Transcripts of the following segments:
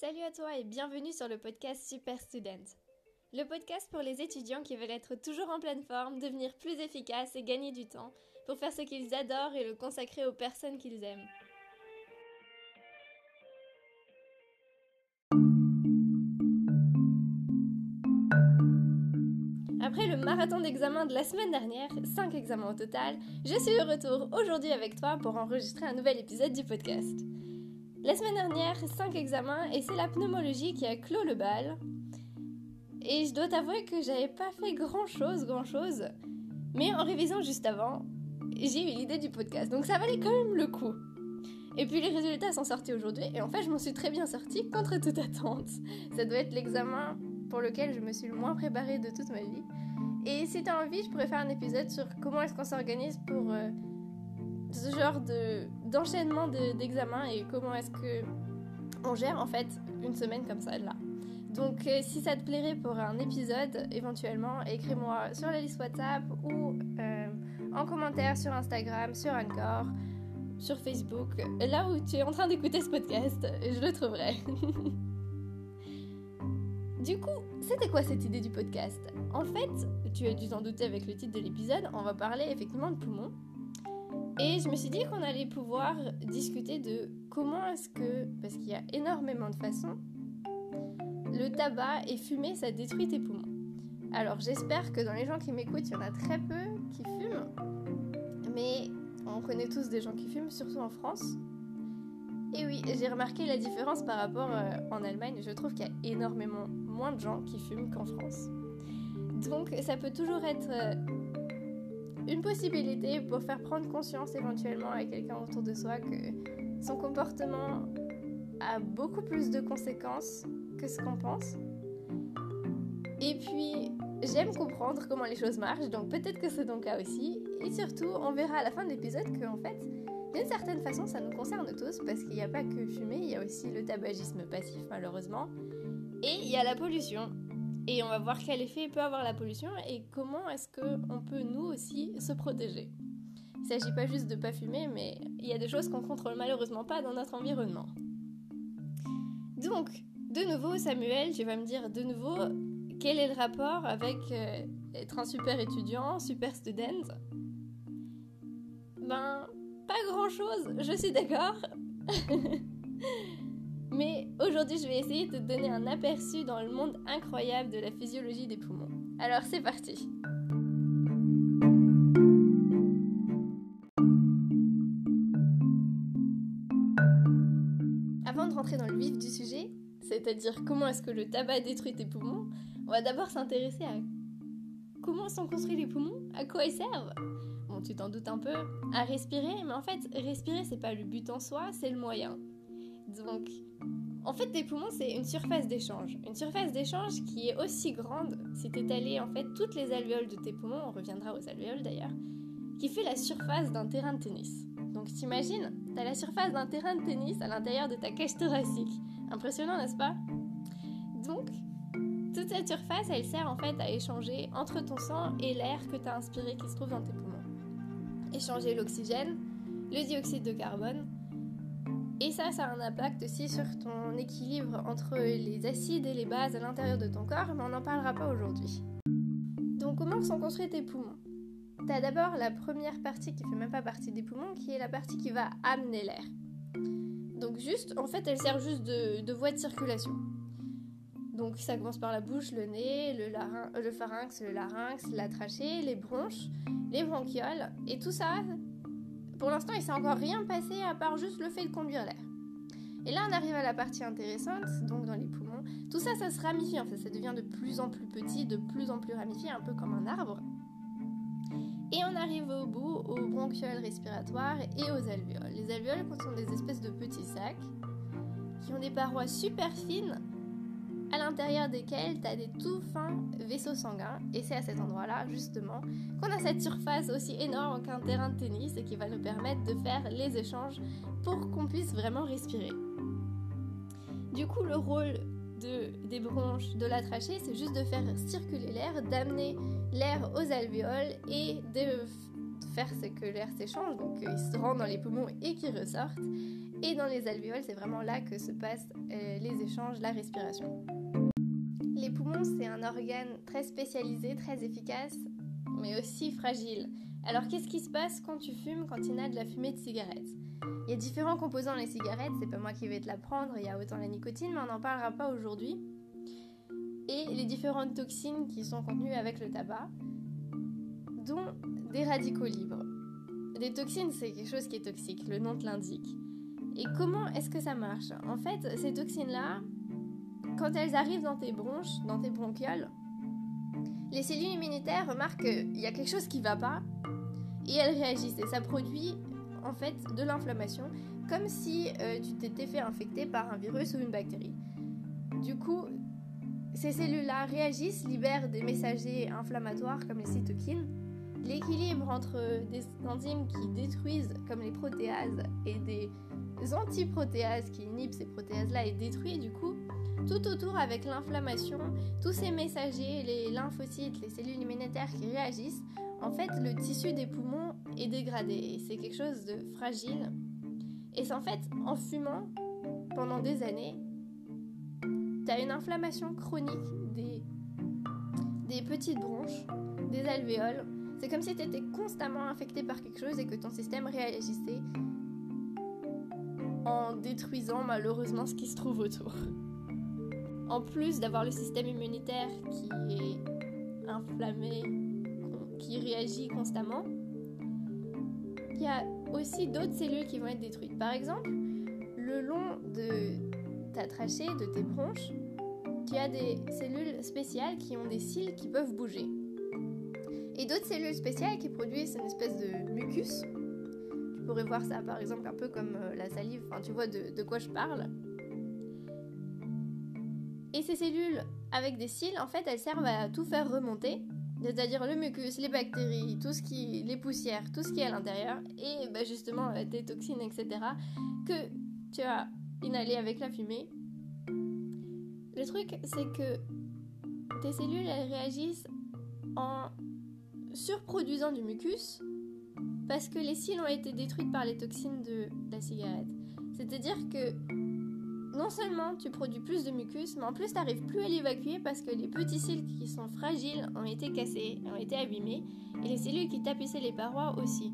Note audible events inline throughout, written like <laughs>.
Salut à toi et bienvenue sur le podcast Super Student. Le podcast pour les étudiants qui veulent être toujours en pleine forme, devenir plus efficaces et gagner du temps pour faire ce qu'ils adorent et le consacrer aux personnes qu'ils aiment. Après le marathon d'examen de la semaine dernière, 5 examens au total, je suis de retour aujourd'hui avec toi pour enregistrer un nouvel épisode du podcast. La semaine dernière, 5 examens et c'est la pneumologie qui a clos le bal. Et je dois t'avouer que j'avais pas fait grand chose, grand chose. Mais en révisant juste avant, j'ai eu l'idée du podcast. Donc ça valait quand même le coup. Et puis les résultats sont sortis aujourd'hui et en fait je m'en suis très bien sortie contre toute attente. Ça doit être l'examen pour lequel je me suis le moins préparée de toute ma vie. Et si t'as envie, je pourrais faire un épisode sur comment est-ce qu'on s'organise pour euh, ce genre de, d'enchaînement d'examens et comment est-ce que on gère en fait une semaine comme ça là. Donc euh, si ça te plairait pour un épisode, éventuellement, écris-moi sur la liste WhatsApp ou euh, en commentaire sur Instagram, sur Anchor, sur Facebook, là où tu es en train d'écouter ce podcast, je le trouverai. <laughs> du coup, c'était quoi cette idée du podcast? En fait, tu as dû t'en douter avec le titre de l'épisode, on va parler effectivement de poumons. Et je me suis dit qu'on allait pouvoir discuter de comment est-ce que, parce qu'il y a énormément de façons, le tabac et fumer, ça détruit tes poumons. Alors j'espère que dans les gens qui m'écoutent, il y en a très peu qui fument, mais on connaît tous des gens qui fument, surtout en France. Et oui, j'ai remarqué la différence par rapport euh, en Allemagne. Je trouve qu'il y a énormément moins de gens qui fument qu'en France. Donc ça peut toujours être euh, une possibilité pour faire prendre conscience éventuellement à quelqu'un autour de soi que son comportement a beaucoup plus de conséquences que ce qu'on pense. Et puis, j'aime comprendre comment les choses marchent, donc peut-être que c'est ton cas aussi. Et surtout, on verra à la fin de l'épisode qu'en fait, d'une certaine façon, ça nous concerne tous, parce qu'il n'y a pas que fumer, il y a aussi le tabagisme passif, malheureusement. Et il y a la pollution. Et on va voir quel effet peut avoir la pollution et comment est-ce qu'on peut nous aussi se protéger. Il ne s'agit pas juste de pas fumer, mais il y a des choses qu'on contrôle malheureusement pas dans notre environnement. Donc, de nouveau, Samuel, tu vas me dire de nouveau quel est le rapport avec euh, être un super étudiant, super student? Ben, pas grand chose, je suis d'accord. <laughs> Mais aujourd'hui, je vais essayer de te donner un aperçu dans le monde incroyable de la physiologie des poumons. Alors c'est parti Avant de rentrer dans le vif du sujet, c'est-à-dire comment est-ce que le tabac détruit tes poumons, on va d'abord s'intéresser à comment sont construits les poumons, à quoi ils servent. Bon, tu t'en doutes un peu, à respirer, mais en fait, respirer, c'est pas le but en soi, c'est le moyen. Donc, en fait, tes poumons, c'est une surface d'échange. Une surface d'échange qui est aussi grande, si tu étalé en fait toutes les alvéoles de tes poumons, on reviendra aux alvéoles d'ailleurs, qui fait la surface d'un terrain de tennis. Donc t'imagines, t'as la surface d'un terrain de tennis à l'intérieur de ta cage thoracique. Impressionnant, n'est-ce pas? Donc, toute cette surface, elle sert en fait à échanger entre ton sang et l'air que tu as inspiré qui se trouve dans tes poumons. Échanger l'oxygène, le dioxyde de carbone, et ça, ça a un impact aussi sur ton équilibre entre les acides et les bases à l'intérieur de ton corps, mais on n'en parlera pas aujourd'hui. Donc comment sont construits tes poumons? Tu as d'abord la première partie qui fait même pas partie des poumons, qui est la partie qui va amener l'air. Donc juste, en fait, elle sert juste de, voie de circulation. Donc ça commence par la bouche, le nez, le pharynx, le larynx, la trachée, les bronches, les bronchioles, et tout ça, pour l'instant, il s'est encore rien passé à part juste le fait de conduire l'air. Et là, on arrive à la partie intéressante, donc dans les poumons. Tout ça, ça se ramifie, en fait, ça devient de plus en plus petit, de plus en plus ramifié, un peu comme un arbre. Et on arrive au bout, aux bronchioles respiratoires et aux alvéoles. Les alvéoles sont des espèces de petits sacs qui ont des parois super fines à l'intérieur desquels tu as des tout fins vaisseaux sanguins. Et c'est à cet endroit-là, justement, qu'on a cette surface aussi énorme qu'un terrain de tennis et qui va nous permettre de faire les échanges pour qu'on puisse vraiment respirer. Du coup, le rôle de, des bronches, de la trachée, c'est juste de faire circuler l'air, d'amener l'air aux alvéoles et de faire ce que l'air s'échange, donc qu'il se rend dans les poumons et qu'il ressorte. Et dans les alvéoles, c'est vraiment là que se passent euh, les échanges, la respiration. Les poumons, c'est un organe très spécialisé, très efficace, mais aussi fragile. Alors qu'est-ce qui se passe quand tu fumes, quand il y a de la fumée de cigarette? Il y a différents composants dans les cigarettes, c'est pas moi qui vais te l'apprendre, il y a autant la nicotine, mais on n'en parlera pas aujourd'hui. Et les différentes toxines qui sont contenues avec le tabac, dont des radicaux libres. Des toxines, c'est quelque chose qui est toxique, le nom te l'indique. Et comment est-ce que ça marche? En fait, ces toxines-là, quand elles arrivent dans tes bronches, dans tes bronchioles, les cellules immunitaires remarquent qu'il y a quelque chose qui ne va pas et elles réagissent et ça produit en fait de l'inflammation comme si euh, tu t'étais fait infecter par un virus ou une bactérie. Du coup, ces cellules-là réagissent, libèrent des messagers inflammatoires comme les cytokines. L'équilibre entre des enzymes qui détruisent comme les protéases et des antiprotéases qui inhibent ces protéases-là est détruit du coup tout autour avec l'inflammation, tous ces messagers, les lymphocytes, les cellules immunitaires qui réagissent, en fait, le tissu des poumons est dégradé c'est quelque chose de fragile. Et c'est en fait, en fumant pendant des années, tu as une inflammation chronique des, des petites bronches, des alvéoles. C'est comme si tu étais constamment infecté par quelque chose et que ton système réagissait en détruisant malheureusement ce qui se trouve autour en plus d'avoir le système immunitaire qui est inflammé, qui réagit constamment, il y a aussi d'autres cellules qui vont être détruites. Par exemple, le long de ta trachée, de tes bronches, tu as des cellules spéciales qui ont des cils qui peuvent bouger. Et d'autres cellules spéciales qui produisent une espèce de mucus. Tu pourrais voir ça par exemple un peu comme euh, la salive, enfin tu vois de quoi je parle. Et ces cellules avec des cils, en fait, elles servent à tout faire remonter, c'est-à-dire le mucus, les bactéries, tout ce qui, les poussières, tout ce qui est à l'intérieur, et bah, justement euh, des toxines, etc., que tu as inhalé avec la fumée. Le truc, c'est que tes cellules, elles réagissent en surproduisant du mucus parce que les cils ont été détruits par les toxines de la cigarette. C'est-à-dire que non seulement tu produis plus de mucus, mais en plus tu n'arrives plus à l'évacuer parce que les petits cils qui sont fragiles ont été cassés, ont été abîmés, et les cellules qui tapissaient les parois aussi.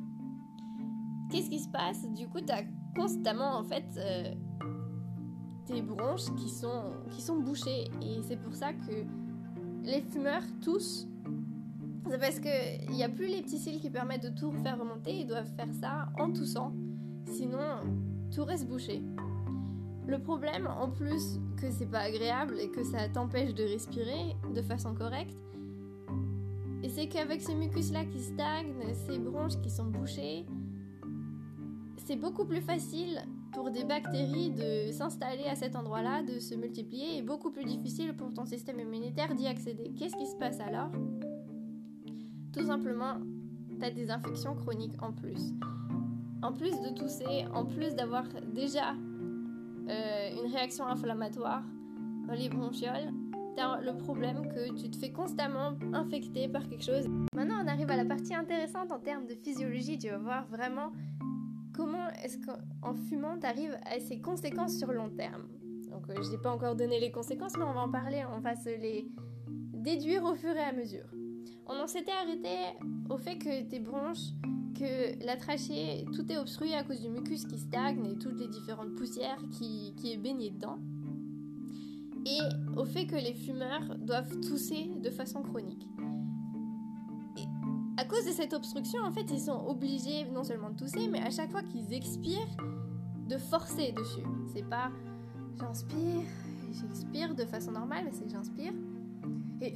Qu'est-ce qui se passe? Du coup, tu as constamment en fait euh, tes bronches qui sont, qui sont bouchées, et c'est pour ça que les fumeurs toussent. C'est parce qu'il n'y a plus les petits cils qui permettent de tout faire remonter, ils doivent faire ça en toussant, sinon tout reste bouché. Le problème, en plus que c'est pas agréable et que ça t'empêche de respirer de façon correcte, et c'est qu'avec ce mucus-là qui stagne, ces bronches qui sont bouchées, c'est beaucoup plus facile pour des bactéries de s'installer à cet endroit-là, de se multiplier, et beaucoup plus difficile pour ton système immunitaire d'y accéder. Qu'est-ce qui se passe alors? Tout simplement, tu as des infections chroniques en plus. En plus de tousser, en plus d'avoir déjà une réaction inflammatoire dans les bronchioles, t'as le problème que tu te fais constamment infecter par quelque chose. Maintenant, on arrive à la partie intéressante en termes de physiologie. Tu vas voir vraiment comment est-ce qu'en fumant, tu arrives à ces conséquences sur long terme. Donc, euh, je n'ai pas encore donné les conséquences, mais on va en parler, on va se les déduire au fur et à mesure. On en s'était arrêté au fait que tes bronches que la trachée, tout est obstrué à cause du mucus qui stagne et toutes les différentes poussières qui, est baignée dedans. Et au fait que les fumeurs doivent tousser de façon chronique. Et à cause de cette obstruction, en fait, ils sont obligés non seulement de tousser, mais à chaque fois qu'ils expirent, de forcer dessus. C'est pas j'inspire, j'expire de façon normale, mais c'est j'inspire et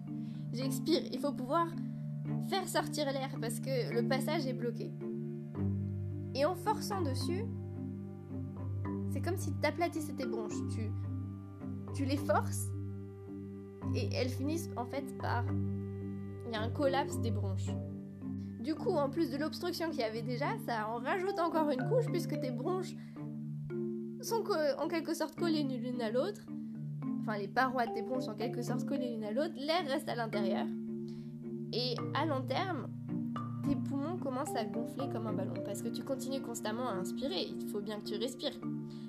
<laughs> j'expire. Il faut pouvoir faire sortir l'air parce que le passage est bloqué. Et en forçant dessus, c'est comme si tu aplatissais tes bronches. Tu, tu les forces et elles finissent en fait par... Il y a un collapse des bronches. Du coup, en plus de l'obstruction qu'il y avait déjà, ça en rajoute encore une couche puisque tes bronches sont en quelque sorte collées l'une à l'autre. Enfin, les parois de tes bronches sont en quelque sorte collées l'une à l'autre. L'air reste à l'intérieur. Et à long terme, tes poumons commencent à gonfler comme un ballon parce que tu continues constamment à inspirer. Il faut bien que tu respires.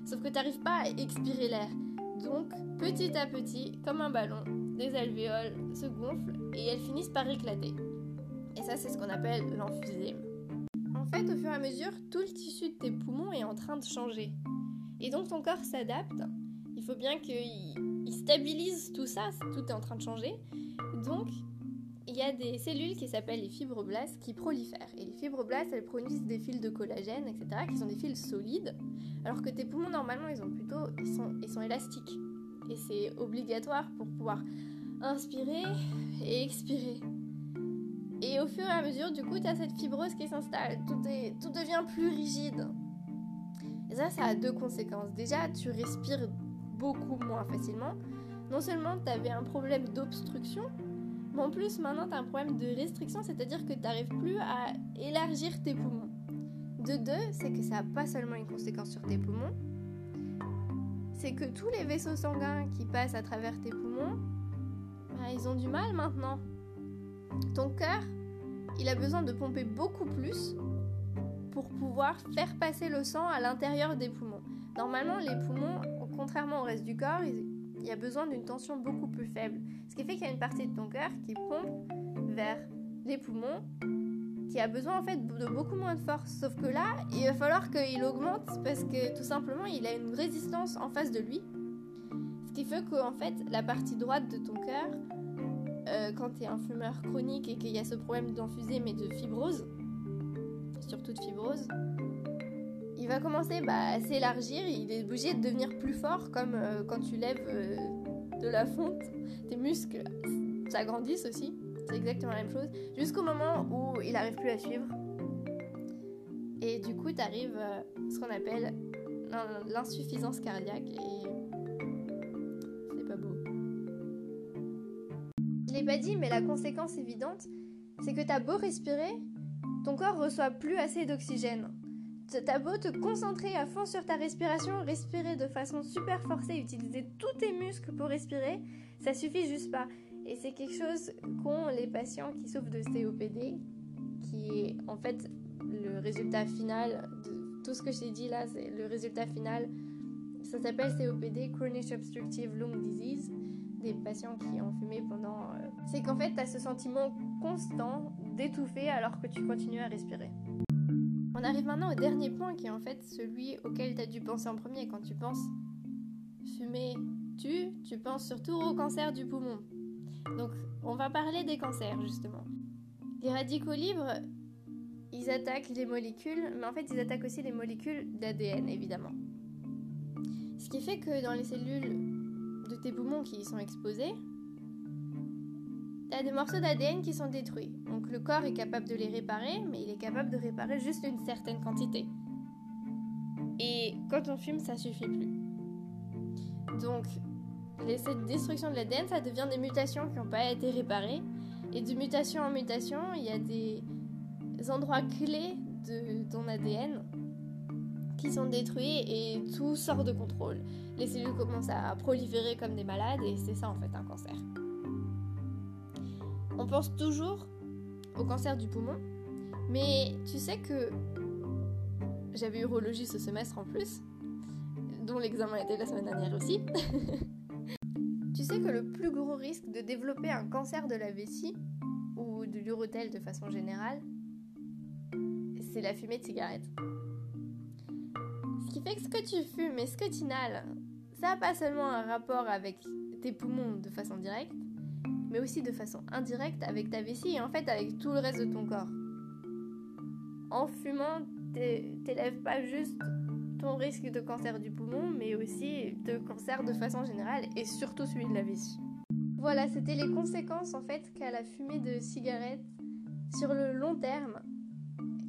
Sauf que tu n'arrives pas à expirer l'air. Donc, petit à petit, comme un ballon, les alvéoles se gonflent et elles finissent par éclater. Et ça, c'est ce qu'on appelle l'emphysème. En fait, au fur et à mesure, tout le tissu de tes poumons est en train de changer. Et donc ton corps s'adapte. Il faut bien qu'il stabilise tout ça, tout est en train de changer. Donc, il y a des cellules qui s'appellent les fibroblastes qui prolifèrent. Et les fibroblastes, elles produisent des fils de collagène, etc., qui sont des fils solides, alors que tes poumons, normalement, ils, ont plutôt, ils, sont, ils sont élastiques. Et c'est obligatoire pour pouvoir inspirer et expirer. Et au fur et à mesure, du coup, tu as cette fibrose qui s'installe. Tout, tout devient plus rigide. Et ça, ça a deux conséquences. Déjà, tu respires beaucoup moins facilement. Non seulement tu avais un problème d'obstruction, mais en plus, maintenant, tu as un problème de restriction, c'est-à-dire que tu n'arrives plus à élargir tes poumons. De deux, c'est que ça n'a pas seulement une conséquence sur tes poumons, c'est que tous les vaisseaux sanguins qui passent à travers tes poumons, bah, ils ont du mal maintenant. Ton cœur, il a besoin de pomper beaucoup plus pour pouvoir faire passer le sang à l'intérieur des poumons. Normalement, les poumons, contrairement au reste du corps, il y a besoin d'une tension beaucoup plus faible. Ce qui fait qu'il y a une partie de ton cœur qui pompe vers les poumons, qui a besoin en fait de beaucoup moins de force. Sauf que là, il va falloir qu'il augmente parce que tout simplement, il a une résistance en face de lui. Ce qui fait qu'en fait, la partie droite de ton cœur, euh, quand tu es un fumeur chronique et qu'il y a ce problème d'emphysème et de fibrose, surtout de fibrose, il va commencer bah, à s'élargir, il est obligé de devenir plus fort, comme euh, quand tu lèves euh, de la fonte, tes muscles s'agrandissent aussi, c'est exactement la même chose, jusqu'au moment où il n'arrive plus à suivre. Et du coup, tu arrives à ce qu'on appelle l'insuffisance cardiaque et c'est pas beau. Je l'ai pas dit, mais la conséquence évidente, c'est que tu as beau respirer, ton corps reçoit plus assez d'oxygène. T'as beau te concentrer à fond sur ta respiration, respirer de façon super forcée, utiliser tous tes muscles pour respirer, ça suffit juste pas. Et c'est quelque chose qu'ont les patients qui souffrent de COPD, qui est en fait le résultat final de tout ce que j'ai dit là, c'est le résultat final. Ça s'appelle COPD, Chronic Obstructive Lung Disease, des patients qui ont fumé pendant. Euh, c'est qu'en fait, tu as ce sentiment constant d'étouffer alors que tu continues à respirer. On arrive maintenant au dernier point qui est en fait celui auquel tu as dû penser en premier quand tu penses fumer, tu, tu penses surtout au cancer du poumon. Donc on va parler des cancers justement. Les radicaux libres, ils attaquent les molécules, mais en fait ils attaquent aussi les molécules d'ADN évidemment. Ce qui fait que dans les cellules de tes poumons qui y sont exposées, des morceaux d'ADN qui sont détruits. Donc le corps est capable de les réparer, mais il est capable de réparer juste une certaine quantité. Et quand on fume, ça suffit plus. Donc cette destruction de l'ADN, ça devient des mutations qui n'ont pas été réparées. Et de mutation en mutation, il y a des endroits clés de ton ADN qui sont détruits et tout sort de contrôle. Les cellules commencent à proliférer comme des malades et c'est ça en fait un cancer. On pense toujours au cancer du poumon, mais tu sais que j'avais urologie ce semestre en plus, dont l'examen était la semaine dernière aussi. <laughs> tu sais que le plus gros risque de développer un cancer de la vessie, ou de l'urotelle de façon générale, c'est la fumée de cigarette. Ce qui fait que ce que tu fumes et ce que tu inhales, ça n'a pas seulement un rapport avec tes poumons de façon directe, mais aussi de façon indirecte avec ta vessie et en fait avec tout le reste de ton corps. En fumant, t'élèves pas juste ton risque de cancer du poumon, mais aussi de cancer de façon générale et surtout celui de la vessie. Voilà, c'était les conséquences en fait qu'a la fumée de cigarette sur le long terme.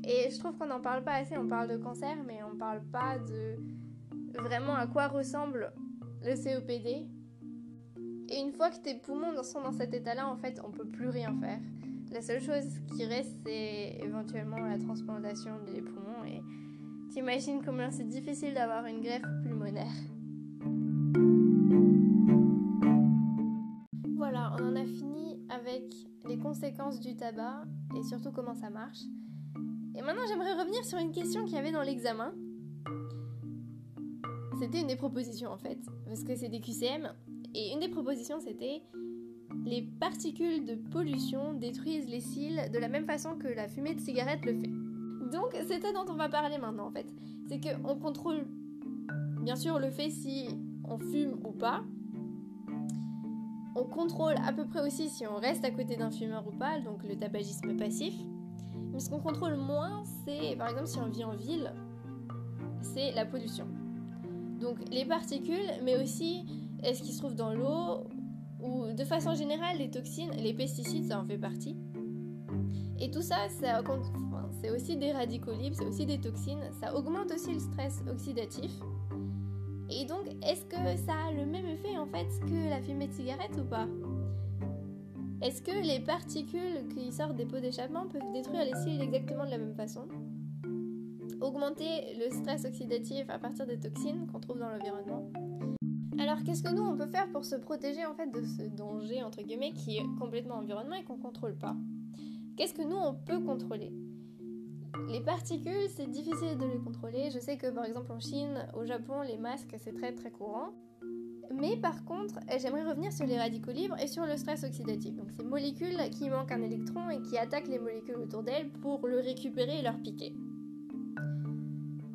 Et je trouve qu'on n'en parle pas assez, on parle de cancer, mais on parle pas de vraiment à quoi ressemble le COPD, et une fois que tes poumons sont dans cet état-là, en fait, on peut plus rien faire. La seule chose qui reste, c'est éventuellement la transplantation des poumons. Et t'imagines combien c'est difficile d'avoir une greffe pulmonaire. Voilà, on en a fini avec les conséquences du tabac et surtout comment ça marche. Et maintenant, j'aimerais revenir sur une question qu'il y avait dans l'examen. C'était une des propositions en fait, parce que c'est des QCM. Et une des propositions, c'était les particules de pollution détruisent les cils de la même façon que la fumée de cigarette le fait. Donc, c'est ça dont on va parler maintenant en fait. C'est qu'on contrôle bien sûr le fait si on fume ou pas. On contrôle à peu près aussi si on reste à côté d'un fumeur ou pas, donc le tabagisme passif. Mais ce qu'on contrôle moins, c'est par exemple si on vit en ville, c'est la pollution. Donc les particules, mais aussi est-ce qu'il se trouve dans l'eau ou de façon générale les toxines, les pesticides, ça en fait partie. Et tout ça, c'est aussi des radicaux libres, c'est aussi des toxines, ça augmente aussi le stress oxydatif. Et donc, est-ce que ça a le même effet en fait que la fumée de cigarette ou pas? Est-ce que les particules qui sortent des pots d'échappement peuvent détruire les cils exactement de la même façon? Augmenter le stress oxydatif à partir des toxines qu'on trouve dans l'environnement? Alors qu'est-ce que nous on peut faire pour se protéger en fait de ce danger entre guillemets qui est complètement environnement et qu'on contrôle pas? Qu'est-ce que nous on peut contrôler? Les particules, c'est difficile de les contrôler. Je sais que par exemple en Chine, au Japon, les masques, c'est très très courant. Mais par contre, j'aimerais revenir sur les radicaux libres et sur le stress oxydatif. Donc ces molécules qui manquent un électron et qui attaquent les molécules autour d'elles pour le récupérer et leur piquer.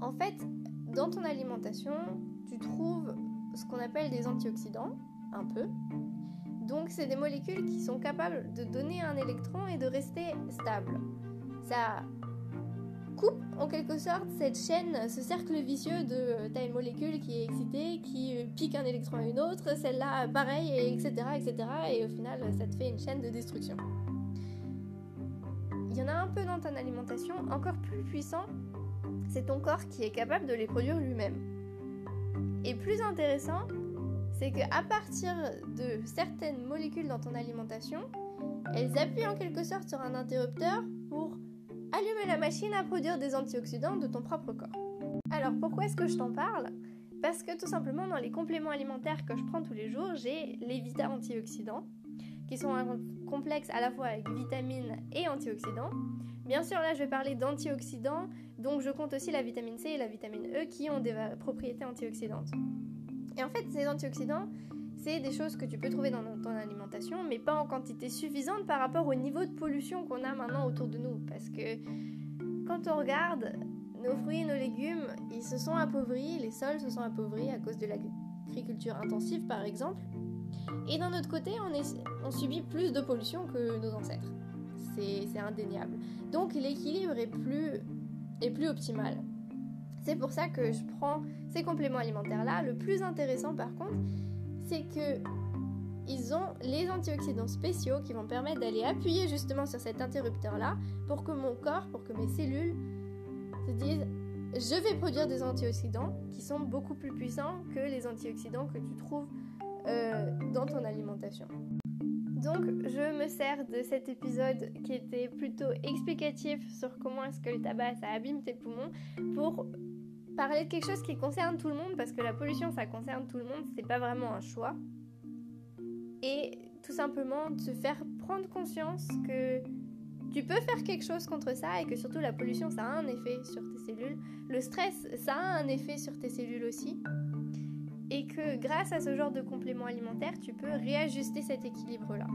En fait, dans ton alimentation, tu trouves ce qu'on appelle des antioxydants, un peu. Donc c'est des molécules qui sont capables de donner un électron et de rester stable. Ça coupe en quelque sorte cette chaîne, ce cercle vicieux de t'as une molécule qui est excitée, qui pique un électron à une autre, celle-là pareil, etc., etc. Et au final, ça te fait une chaîne de destruction. Il y en a un peu dans ton alimentation, encore plus puissant, c'est ton corps qui est capable de les produire lui-même. Et plus intéressant, c'est qu'à partir de certaines molécules dans ton alimentation, elles appuient en quelque sorte sur un interrupteur pour allumer la machine à produire des antioxydants de ton propre corps. Alors pourquoi est-ce que je t'en parle? Parce que tout simplement dans les compléments alimentaires que je prends tous les jours, j'ai les Vita antioxydants, qui sont un complexe à la fois avec vitamines et antioxydants. Bien sûr là je vais parler d'antioxydants, donc je compte aussi la vitamine C et la vitamine E qui ont des propriétés antioxydantes. Et en fait ces antioxydants, c'est des choses que tu peux trouver dans ton alimentation, mais pas en quantité suffisante par rapport au niveau de pollution qu'on a maintenant autour de nous. Parce que quand on regarde, nos fruits et nos légumes, ils se sont appauvris, les sols se sont appauvris à cause de l'agriculture intensive par exemple. Et d'un autre côté, on, subit plus de pollution que nos ancêtres. C'est indéniable. Donc l'équilibre est plus, est plus optimal. C'est pour ça que je prends ces compléments alimentaires-là. Le plus intéressant par contre, c'est que ils ont les antioxydants spéciaux qui vont permettre d'aller appuyer justement sur cet interrupteur-là pour que mon corps, pour que mes cellules se disent je vais produire des antioxydants qui sont beaucoup plus puissants que les antioxydants que tu trouves euh, dans ton alimentation. Donc je me sers de cet épisode qui était plutôt explicatif sur comment est-ce que le tabac ça abîme tes poumons pour parler de quelque chose qui concerne tout le monde, parce que la pollution, ça concerne tout le monde, c'est pas vraiment un choix. Et tout simplement de se faire prendre conscience que tu peux faire quelque chose contre ça et que surtout la pollution, ça a un effet sur tes cellules. Le stress, ça a un effet sur tes cellules aussi. Et que grâce à ce genre de complément alimentaire, tu peux réajuster cet équilibre-là.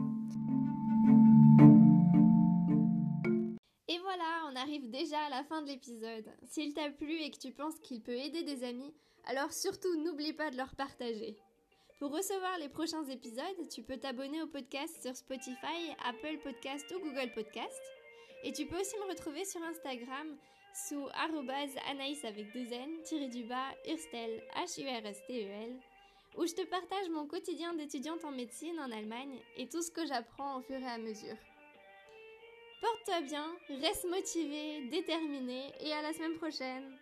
arrive déjà à la fin de l'épisode. S'il t'a plu et que tu penses qu'il peut aider des amis, alors surtout n'oublie pas de leur partager. Pour recevoir les prochains épisodes, tu peux t'abonner au podcast sur Spotify, Apple Podcast ou Google Podcast. Et tu peux aussi me retrouver sur Instagram sous anaïs avec deux n, tiré du bas, urstel, H-U-R-S-T-E-L, où je te partage mon quotidien d'étudiante en médecine en Allemagne et tout ce que j'apprends au fur et à mesure. Porte-toi bien, reste motivé, déterminé et à la semaine prochaine